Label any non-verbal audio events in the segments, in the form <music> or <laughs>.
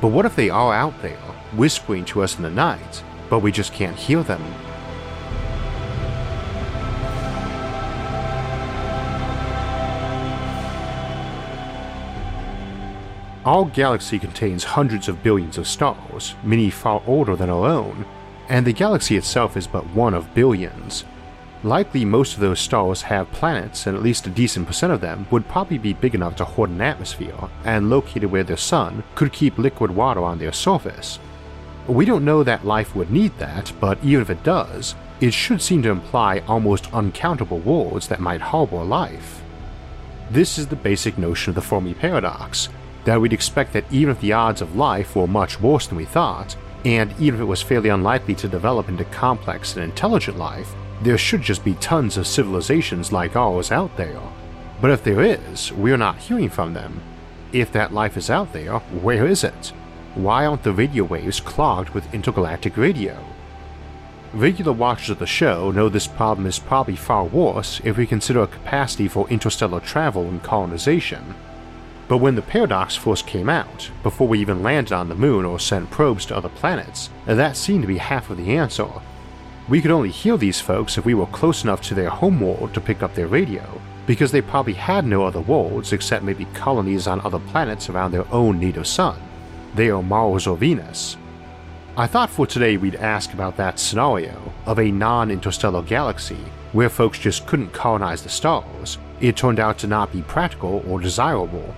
but what if they are out there, whispering to us in the night, but we just can't hear them? Our galaxy contains hundreds of billions of stars, many far older than our own, and the galaxy itself is but one of billions. Likely most of those stars have planets, and at least a decent percent of them would probably be big enough to hold an atmosphere, and located where their sun could keep liquid water on their surface. We don't know that life would need that, but even if it does, it should seem to imply almost uncountable worlds that might harbor life. This is the basic notion of the Fermi paradox, that we'd expect that even if the odds of life were much worse than we thought, and even if it was fairly unlikely to develop into complex and intelligent life, there should just be tons of civilizations like ours out there. But if there is, we're not hearing from them. If that life is out there, where is it? Why aren't the radio waves clogged with intergalactic radio? Regular watchers of the show know this problem is probably far worse if we consider a capacity for interstellar travel and colonization. But when the paradox first came out, before we even landed on the moon or sent probes to other planets, that seemed to be half of the answer, we could only hear these folks if we were close enough to their homeworld to pick up their radio, because they probably had no other worlds except maybe colonies on other planets around their own native sun. They are Mars or Venus. I thought for today we'd ask about that scenario of a non interstellar galaxy where folks just couldn't colonize the stars. It turned out to not be practical or desirable.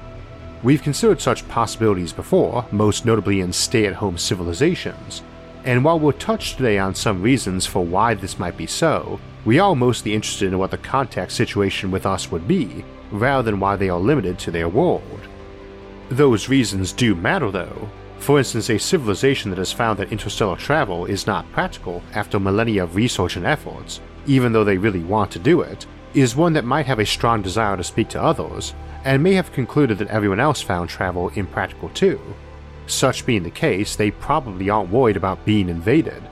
We've considered such possibilities before, most notably in stay at home civilizations, and while we'll touch today on some reasons for why this might be so, we are mostly interested in what the contact situation with us would be, rather than why they are limited to their world. Those reasons do matter though. For instance, a civilization that has found that interstellar travel is not practical after millennia of research and efforts, even though they really want to do it, is one that might have a strong desire to speak to others, and may have concluded that everyone else found travel impractical too, such being the case, they probably aren't worried about being invaded.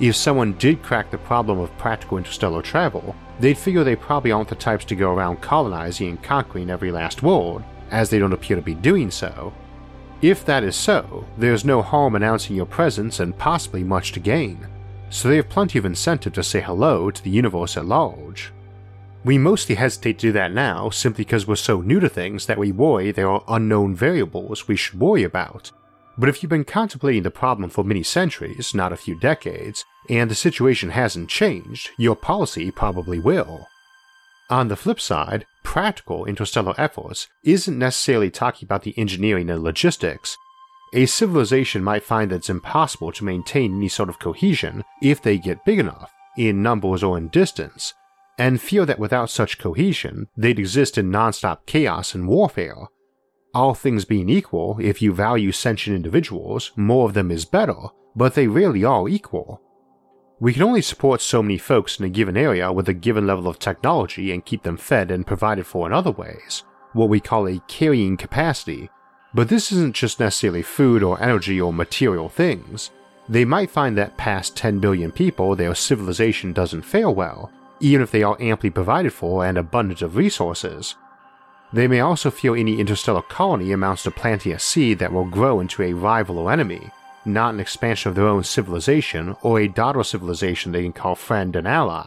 If someone did crack the problem of practical interstellar travel, they'd figure they probably aren't the types to go around colonizing and conquering every last world, as they don't appear to be doing so. If that is so, there's no harm announcing your presence and possibly much to gain, so they have plenty of incentive to say hello to the universe at large. We mostly hesitate to do that now simply because we're so new to things that we worry there are unknown variables we should worry about, but if you've been contemplating the problem for many centuries, not a few decades, and the situation hasn't changed, your policy probably will. On the flip side, practical interstellar efforts isn't necessarily talking about the engineering and logistics. A civilization might find that it's impossible to maintain any sort of cohesion if they get big enough, in numbers or in distance, and feel that without such cohesion, they'd exist in non-stop chaos and warfare, all things being equal, if you value sentient individuals, more of them is better, but they rarely are equal. We can only support so many folks in a given area with a given level of technology and keep them fed and provided for in other ways, what we call a carrying capacity. But this isn't just necessarily food or energy or material things. They might find that past 10 billion people their civilization doesn't fare well, even if they are amply provided for and abundant of resources, they may also feel any interstellar colony amounts to planting a seed that will grow into a rival or enemy, not an expansion of their own civilization or a daughter civilization they can call friend and ally.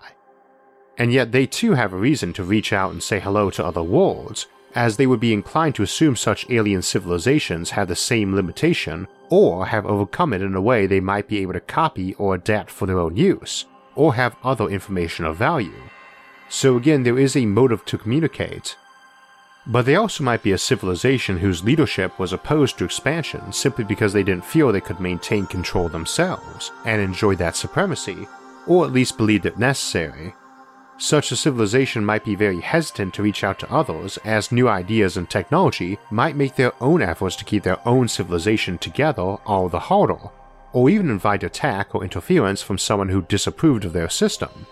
And yet they too have a reason to reach out and say hello to other worlds, as they would be inclined to assume such alien civilizations have the same limitation or have overcome it in a way they might be able to copy or adapt for their own use, or have other information of value. So again, there is a motive to communicate, but they also might be a civilization whose leadership was opposed to expansion simply because they didn't feel they could maintain control themselves and enjoy that supremacy, or at least believed it necessary. such a civilization might be very hesitant to reach out to others as new ideas and technology might make their own efforts to keep their own civilization together all the harder, or even invite attack or interference from someone who disapproved of their system.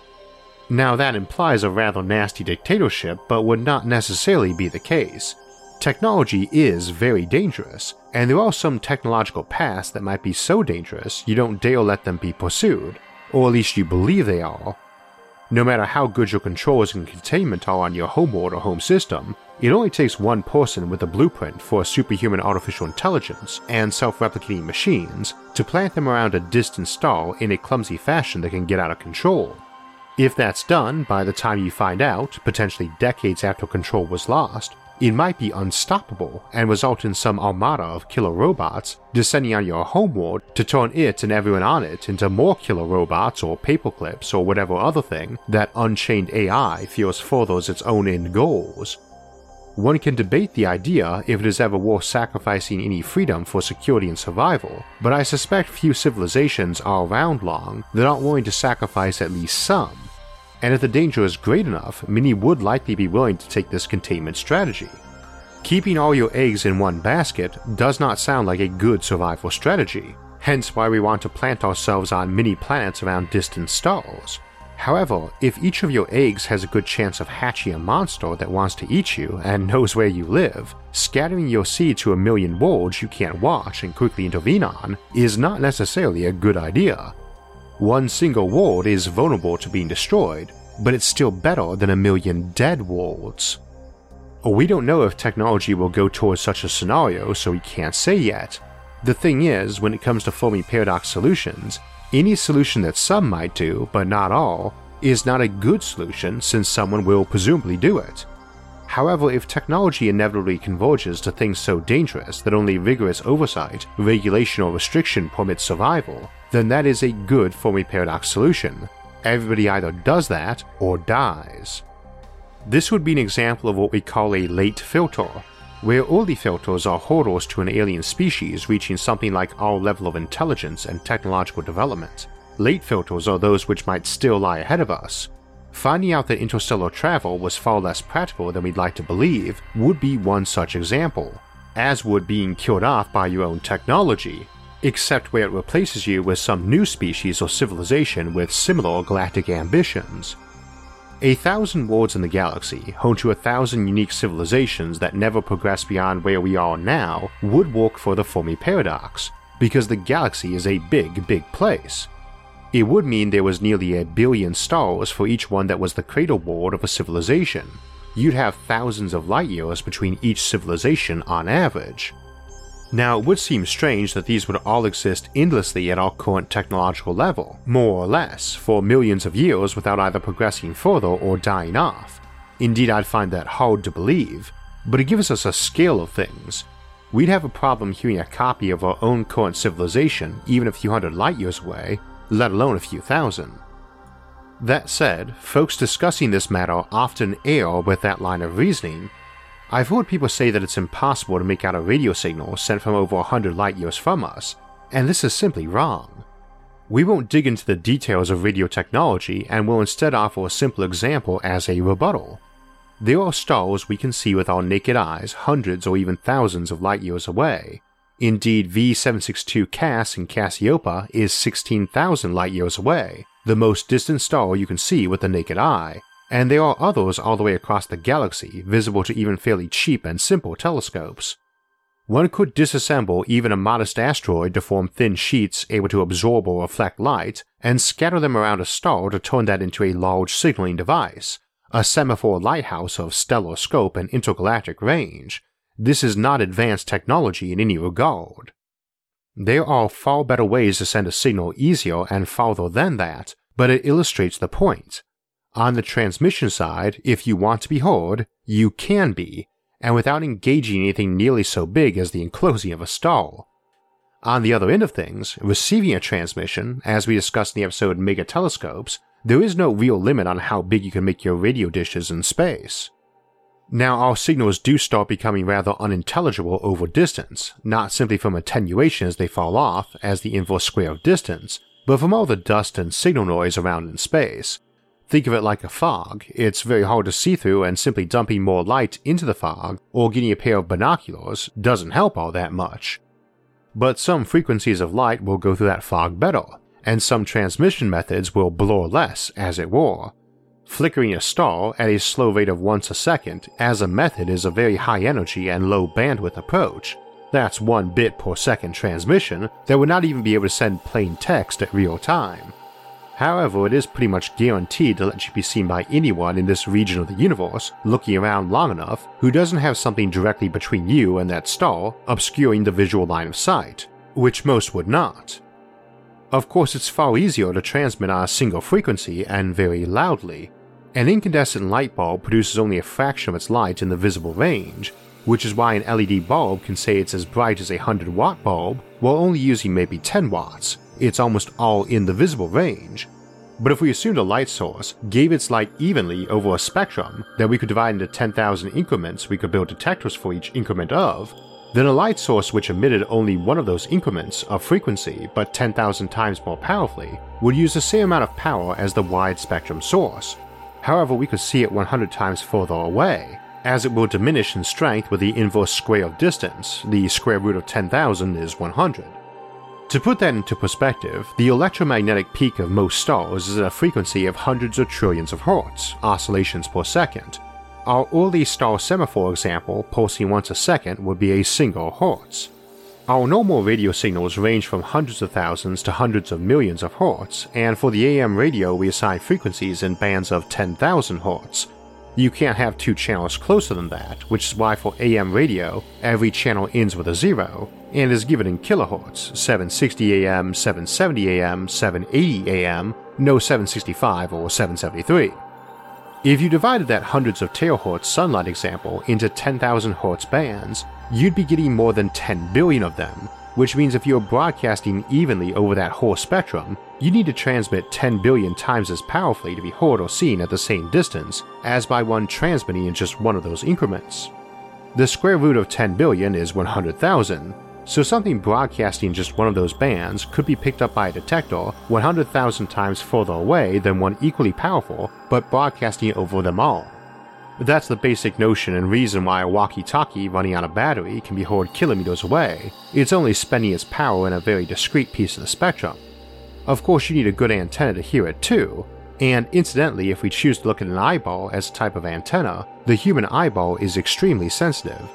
Now, that implies a rather nasty dictatorship, but would not necessarily be the case. Technology is very dangerous, and there are some technological paths that might be so dangerous you don't dare let them be pursued, or at least you believe they are. No matter how good your controls and containment are on your homeworld or home system, it only takes one person with a blueprint for superhuman artificial intelligence and self replicating machines to plant them around a distant star in a clumsy fashion that can get out of control. If that's done by the time you find out, potentially decades after control was lost, it might be unstoppable and result in some armada of killer robots descending on your homeworld to turn it and everyone on it into more killer robots or paperclips or whatever other thing that Unchained AI feels furthers its own end goals. One can debate the idea if it is ever worth sacrificing any freedom for security and survival, but I suspect few civilizations are around long that aren't willing to sacrifice at least some and if the danger is great enough, many would likely be willing to take this containment strategy. Keeping all your eggs in one basket does not sound like a good survival strategy, hence why we want to plant ourselves on many planets around distant stars. However, if each of your eggs has a good chance of hatching a monster that wants to eat you and <laughs> knows where you live, scattering your seed to a million worlds you can't watch and quickly intervene on is not necessarily a good idea, one single world is vulnerable to being destroyed, but it's still better than a million dead worlds. We don't know if technology will go towards such a scenario, so we can't say yet. The thing is, when it comes to Fermi Paradox solutions, any solution that some might do, but not all, is not a good solution since someone will presumably do it. However, if technology inevitably converges to things so dangerous that only rigorous oversight, regulation, or restriction permits survival, then that is a good Fermi paradox solution. Everybody either does that or dies. This would be an example of what we call a late filter, where early filters are hurdles to an alien species reaching something like our level of intelligence and technological development. Late filters are those which might still lie ahead of us. Finding out that interstellar travel was far less practical than we'd like to believe would be one such example, as would being killed off by your own technology, except where it replaces you with some new species or civilization with similar galactic ambitions. A thousand worlds in the galaxy, home to a thousand unique civilizations that never progress beyond where we are now, would work for the Fermi paradox, because the galaxy is a big, big place. It would mean there was nearly a billion stars for each one that was the cradle world of a civilization. You'd have thousands of light years between each civilization on average, now, it would seem strange that these would all exist endlessly at our current technological level, more or less, for millions of years without either progressing further or dying off. Indeed, I'd find that hard to believe, but it gives us a scale of things. We'd have a problem hearing a copy of our own current civilization even a few hundred light years away, let alone a few thousand. That said, folks discussing this matter often err with that line of reasoning I've heard people say that it's impossible to make out a radio signal sent from over 100 light years from us, and this is simply wrong. We won't dig into the details of radio technology and will instead offer a simple example as a rebuttal. There are stars we can see with our naked eyes hundreds or even thousands of light years away. Indeed, V762 Cass in Cassiopeia is 16,000 light years away, the most distant star you can see with the naked eye, and there are others all the way across the galaxy visible to even fairly cheap and simple telescopes. One could disassemble even a modest asteroid to form thin sheets able to absorb or reflect light, and scatter them around a star to turn that into a large signaling device, a semaphore lighthouse of stellar scope and intergalactic range. This is not advanced technology in any regard. There are far better ways to send a signal easier and farther than that, but it illustrates the point. On the transmission side, if you want to be heard, you can be, and without engaging anything nearly so big as the enclosing of a stall. On the other end of things, receiving a transmission, as we discussed in the episode Mega Telescopes, there is no real limit on how big you can make your radio dishes in space. Now, our signals do start becoming rather unintelligible over distance, not simply from attenuation as they fall off as the inverse square of distance, but from all the dust and signal noise around in space, Think of it like a fog. It's very hard to see through, and simply dumping more light into the fog or getting a pair of binoculars doesn't help all that much. But some frequencies of light will go through that fog better, and some transmission methods will blur less, as it were. Flickering a star at a slow rate of once a second as a method is a very high energy and low bandwidth approach. That's one bit per second transmission that would not even be able to send plain text at real time. However, it is pretty much guaranteed to let you be seen by anyone in this region of the universe looking around long enough who doesn't have something directly between you and that star obscuring the visual line of sight, which most would not. Of course, it's far easier to transmit on a single frequency and very loudly. An incandescent light bulb produces only a fraction of its light in the visible range, which is why an LED bulb can say it's as bright as a 100 watt bulb while only using maybe 10 watts, it's almost all in the visible range. But if we assumed a light source gave its light evenly over a spectrum that we could divide into 10,000 increments we could build detectors for each increment of, then a light source which emitted only one of those increments of frequency but 10,000 times more powerfully would use the same amount of power as the wide spectrum source. However, we could see it 100 times further away, as it will diminish in strength with the inverse square of distance, the square root of 10,000 is 100. To put that into perspective, the electromagnetic peak of most stars is at a frequency of hundreds of trillions of hertz, oscillations per second. Our early star semaphore example, pulsing once a second, would be a single hertz. Our normal radio signals range from hundreds of thousands to hundreds of millions of hertz, and for the AM radio we assign frequencies in bands of 10,000 hertz, you can't have two channels closer than that, which is why for AM radio, every channel ends with a zero, and is given in kilohertz 760 AM, 770 AM, 780 AM, no 765 or 773. If you divided that hundreds of terahertz sunlight example into 10,000 hertz bands, you'd be getting more than 10 billion of them, which means if you're broadcasting evenly over that whole spectrum, you need to transmit 10 billion times as powerfully to be heard or seen at the same distance as by one transmitting in just one of those increments. The square root of 10 billion is 100,000, so something broadcasting just one of those bands could be picked up by a detector 100,000 times further away than one equally powerful, but broadcasting over them all. That's the basic notion and reason why a walkie talkie running on a battery can be heard kilometers away. It's only spending its power in a very discrete piece of the spectrum. Of course, you need a good antenna to hear it too, and incidentally, if we choose to look at an eyeball as a type of antenna, the human eyeball is extremely sensitive.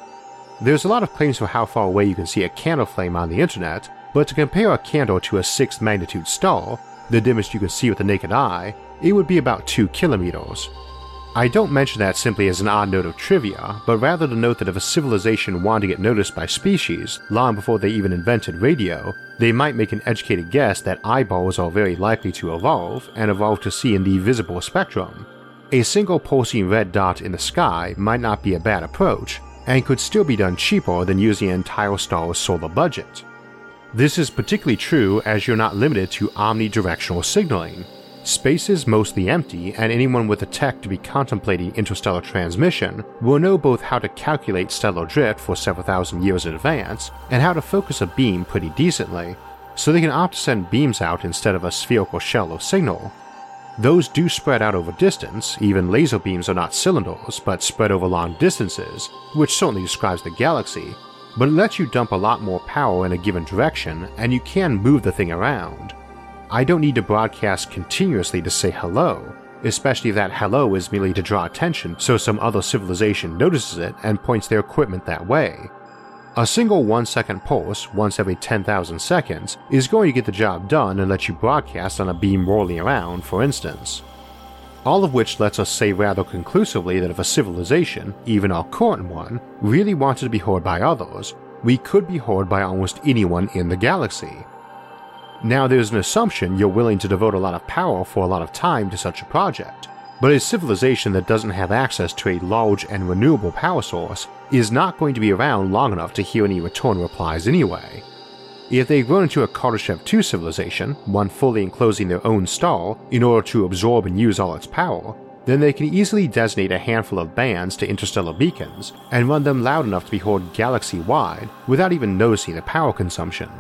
There's a lot of claims for how far away you can see a candle flame on the internet, but to compare a candle to a 6th magnitude star, the dimmest you can see with the naked eye, it would be about 2 kilometers, I don't mention that simply as an odd note of trivia, but rather to note that if a civilization wanted to get noticed by species long before they even invented radio, they might make an educated guess that eyeballs are very likely to evolve and evolve to see in the visible spectrum. A single pulsing red dot in the sky might not be a bad approach, and could still be done cheaper than using an entire star's solar budget. This is particularly true as you're not limited to omnidirectional signaling, Space is mostly empty, and anyone with the tech to be contemplating interstellar transmission will know both how to calculate stellar drift for several thousand years in advance and how to focus a beam pretty decently, so they can opt to send beams out instead of a spherical shell of signal. Those do spread out over distance, even laser beams are not cylinders but spread over long distances, which certainly describes the galaxy, but it lets you dump a lot more power in a given direction and you can move the thing around. I don't need to broadcast continuously to say hello, especially if that hello is merely to draw attention so some other civilization notices it and points their equipment that way. A single 1 second pulse once every 10,000 seconds is going to get the job done and let you broadcast on a beam rolling around, for instance. All of which lets us say rather conclusively that if a civilization, even our current one, really wanted to be heard by others, we could be heard by almost anyone in the galaxy. Now, there's an assumption you're willing to devote a lot of power for a lot of time to such a project, but a civilization that doesn't have access to a large and renewable power source is not going to be around long enough to hear any return replies anyway. If they grow into a Kardashev 2 civilization, one fully enclosing their own star in order to absorb and use all its power, then they can easily designate a handful of bands to interstellar beacons and run them loud enough to be heard galaxy wide without even noticing the power consumption.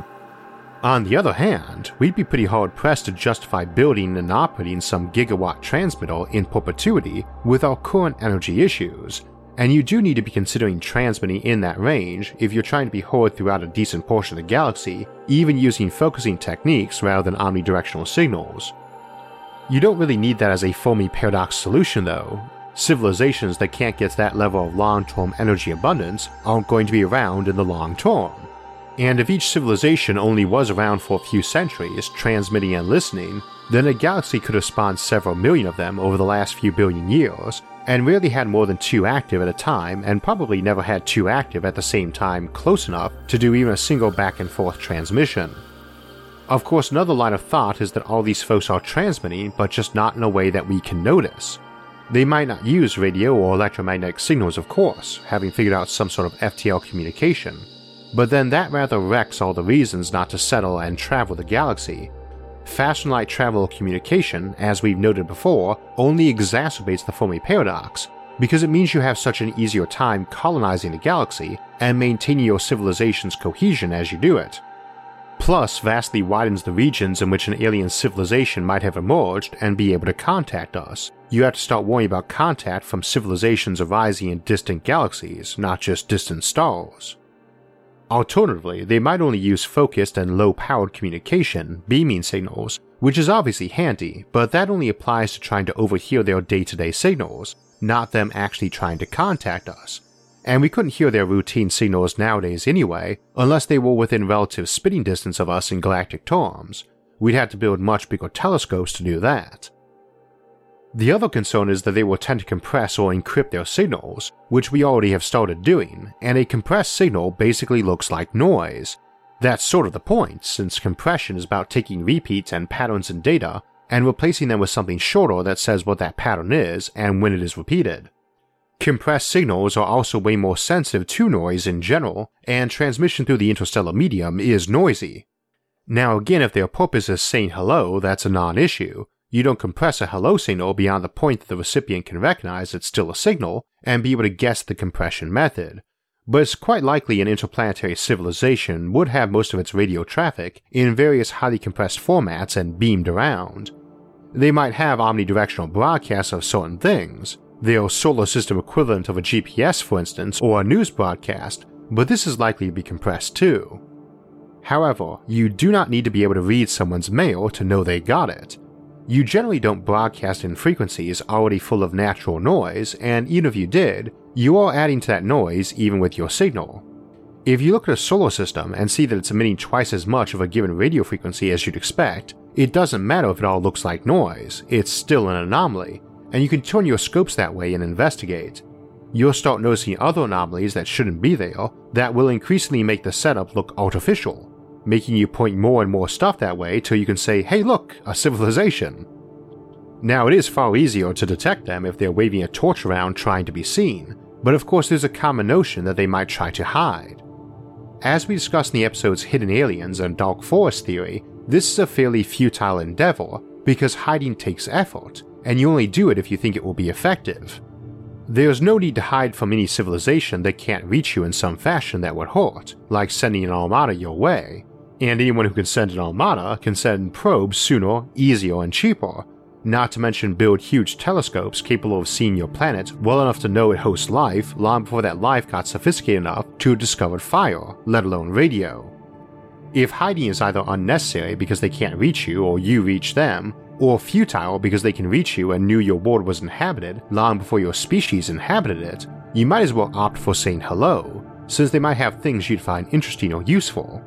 On the other hand, we'd be pretty hard pressed to justify building and operating some gigawatt transmitter in perpetuity with our current energy issues, and you do need to be considering transmitting in that range if you're trying to be heard throughout a decent portion of the galaxy, even using focusing techniques rather than omnidirectional signals. You don't really need that as a Fermi paradox solution though. Civilizations that can't get that level of long term energy abundance aren't going to be around in the long term. And if each civilization only was around for a few centuries, transmitting and listening, then a galaxy could have spawned several million of them over the last few billion years, and rarely had more than two active at a time, and probably never had two active at the same time close enough to do even a single back and forth transmission. Of course, another line of thought is that all these folks are transmitting, but just not in a way that we can notice. They might not use radio or electromagnetic signals, of course, having figured out some sort of FTL communication, but then that rather wrecks all the reasons not to settle and travel the galaxy. Fast light travel communication, as we've noted before, only exacerbates the Fermi paradox, because it means you have such an easier time colonizing the galaxy and maintaining your civilization's cohesion as you do it. Plus, vastly widens the regions in which an alien civilization might have emerged and be able to contact us. You have to start worrying about contact from civilizations arising in distant galaxies, not just distant stars. Alternatively, they might only use focused and low powered communication, beaming signals, which is obviously handy, but that only applies to trying to overhear their day to day signals, not them actually trying to contact us. And we couldn't hear their routine signals nowadays anyway, unless they were within relative spitting distance of us in galactic terms. We'd have to build much bigger telescopes to do that. The other concern is that they will tend to compress or encrypt their signals, which we already have started doing, and a compressed signal basically looks like noise. That's sort of the point, since compression is about taking repeats and patterns in data and replacing them with something shorter that says what that pattern is and when it is repeated. Compressed signals are also way more sensitive to noise in general, and transmission through the interstellar medium is noisy. Now, again, if their purpose is saying hello, that's a non issue, you don't compress a hello signal beyond the point that the recipient can recognize it's still a signal and be able to guess the compression method. But it's quite likely an interplanetary civilization would have most of its radio traffic in various highly compressed formats and beamed around. They might have omnidirectional broadcasts of certain things, their solar system equivalent of a GPS, for instance, or a news broadcast, but this is likely to be compressed too. However, you do not need to be able to read someone's mail to know they got it. You generally don't broadcast in frequencies already full of natural noise, and even if you did, you are adding to that noise even with your signal. If you look at a solar system and see that it's emitting twice as much of a given radio frequency as you'd expect, it doesn't matter if it all looks like noise, it's still an anomaly, and you can turn your scopes that way and investigate. You'll start noticing other anomalies that shouldn't be there that will increasingly make the setup look artificial, making you point more and more stuff that way till you can say, hey look, a civilization. Now it is far easier to detect them if they're waving a torch around trying to be seen, but of course there's a common notion that they might try to hide. As we discussed in the episodes Hidden Aliens and Dark Forest Theory, this is a fairly futile endeavor because hiding takes effort, and you only do it if you think it will be effective. There's no need to hide from any civilization that can't reach you in some fashion that would hurt, like sending an armada your way, and anyone who can send an armada can send probes sooner, easier, and cheaper, not to mention build huge telescopes capable of seeing your planet well enough to know it hosts life long before that life got sophisticated enough to have discovered fire, let alone radio. If hiding is either unnecessary because they can't reach you or you reach them, or futile because they can reach you and knew your world was inhabited long before your species inhabited it, you might as well opt for saying hello, since they might have things you'd find interesting or useful.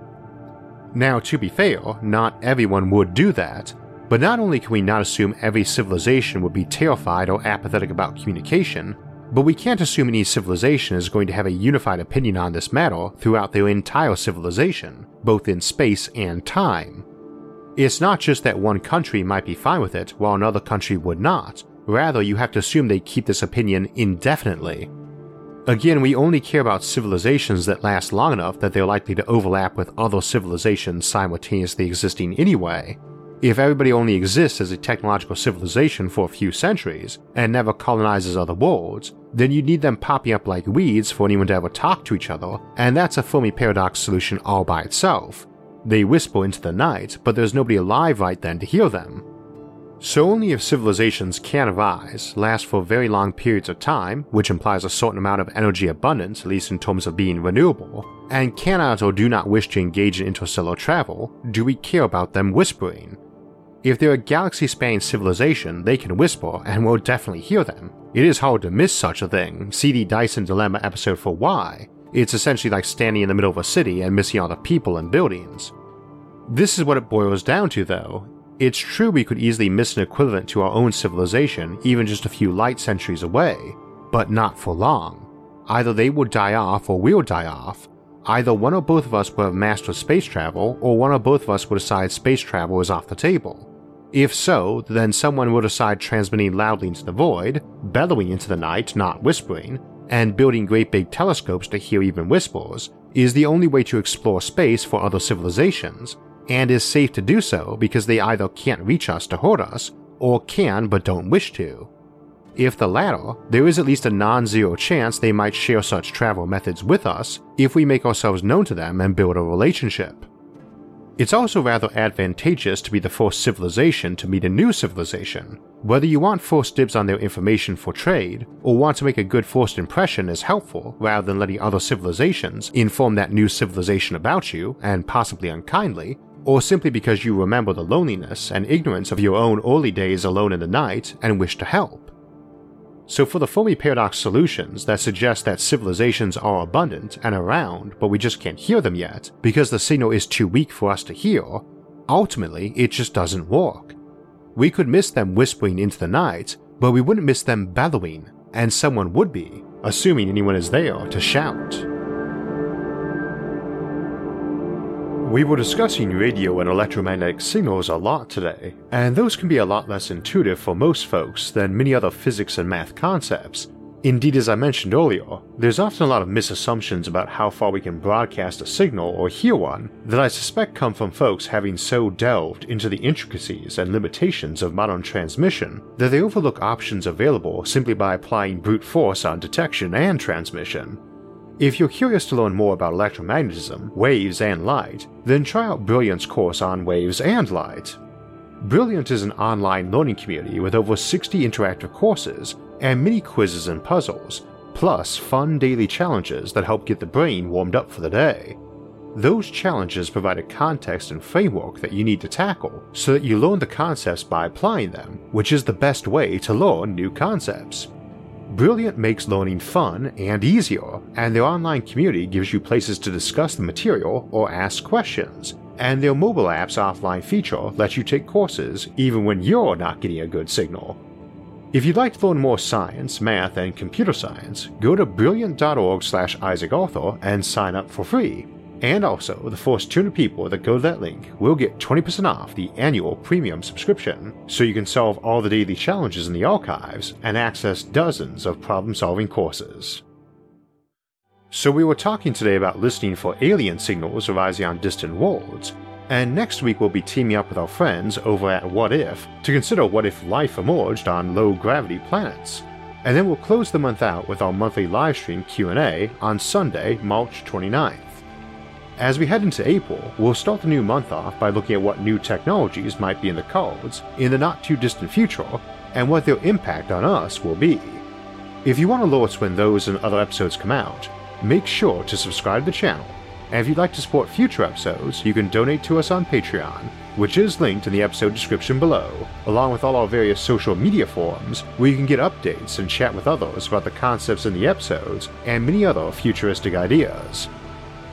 Now, to be fair, not everyone would do that, but not only can we not assume every civilization would be terrified or apathetic about communication, but we can't assume any civilization is going to have a unified opinion on this matter throughout their entire civilization, both in space and time. It's not just that one country might be fine with it while another country would not, rather, you have to assume they keep this opinion indefinitely. Again, we only care about civilizations that last long enough that they're likely to overlap with other civilizations simultaneously existing anyway. If everybody only exists as a technological civilization for a few centuries and never colonizes other worlds, then you'd need them popping up like weeds for anyone to ever talk to each other, and that's a Fermi paradox solution all by itself. They whisper into the night, but there's nobody alive right then to hear them. So only if civilizations can arise, last for very long periods of time, which implies a certain amount of energy abundance, at least in terms of being renewable, and cannot or do not wish to engage in interstellar travel, do we care about them whispering. If they're a galaxy spanning civilization, they can whisper and we'll definitely hear them. It is hard to miss such a thing. CD Dyson Dilemma episode for why. It's essentially like standing in the middle of a city and missing all the people and buildings. This is what it boils down to, though. It's true we could easily miss an equivalent to our own civilization, even just a few light centuries away, but not for long. Either they will die off or we'll die off. Either one or both of us will have mastered space travel, or one or both of us will decide space travel is off the table. If so, then someone will decide transmitting loudly into the void, bellowing into the night, not whispering, and building great big telescopes to hear even whispers, is the only way to explore space for other civilizations, and is safe to do so because they either can't reach us to hurt us, or can but don't wish to. If the latter, there is at least a non zero chance they might share such travel methods with us if we make ourselves known to them and build a relationship. It's also rather advantageous to be the first civilization to meet a new civilization. Whether you want first dibs on their information for trade, or want to make a good first impression is helpful rather than letting other civilizations inform that new civilization about you, and possibly unkindly, or simply because you remember the loneliness and ignorance of your own early days alone in the night and wish to help. So, for the Fermi Paradox solutions that suggest that civilizations are abundant and around, but we just can't hear them yet because the signal is too weak for us to hear, ultimately it just doesn't work. We could miss them whispering into the night, but we wouldn't miss them bellowing, and someone would be, assuming anyone is there to shout. We were discussing radio and electromagnetic signals a lot today, and those can be a lot less intuitive for most folks than many other physics and math concepts. Indeed, as I mentioned earlier, there's often a lot of misassumptions about how far we can broadcast a signal or hear one that I suspect come from folks having so delved into the intricacies and limitations of modern transmission that they overlook options available simply by applying brute force on detection and transmission. If you're curious to learn more about electromagnetism, waves, and light, then try out Brilliant's course on waves and light. Brilliant is an online learning community with over 60 interactive courses and mini quizzes and puzzles, plus fun daily challenges that help get the brain warmed up for the day. Those challenges provide a context and framework that you need to tackle so that you learn the concepts by applying them, which is the best way to learn new concepts. Brilliant makes learning fun and easier, and their online community gives you places to discuss the material or ask questions, and their mobile app's offline feature lets you take courses even when you're not getting a good signal. If you'd like to learn more science, math, and computer science, go to brilliant.org slash Isaac Arthur and sign up for free. And also, the first 200 people that go to that link will get 20% off the annual premium subscription, so you can solve all the daily challenges in the archives and access dozens of problem solving courses. So, we were talking today about listening for alien signals arising on distant worlds, and next week we'll be teaming up with our friends over at What If to consider what if life emerged on low gravity planets. And then we'll close the month out with our monthly livestream Q&A on Sunday, March 29th. As we head into April, we'll start the new month off by looking at what new technologies might be in the cards in the not too distant future and what their impact on us will be. If you want to alert when those and other episodes come out, make sure to subscribe to the channel, and if you'd like to support future episodes, you can donate to us on Patreon, which is linked in the episode description below, along with all our various social media forums where you can get updates and chat with others about the concepts in the episodes and many other futuristic ideas.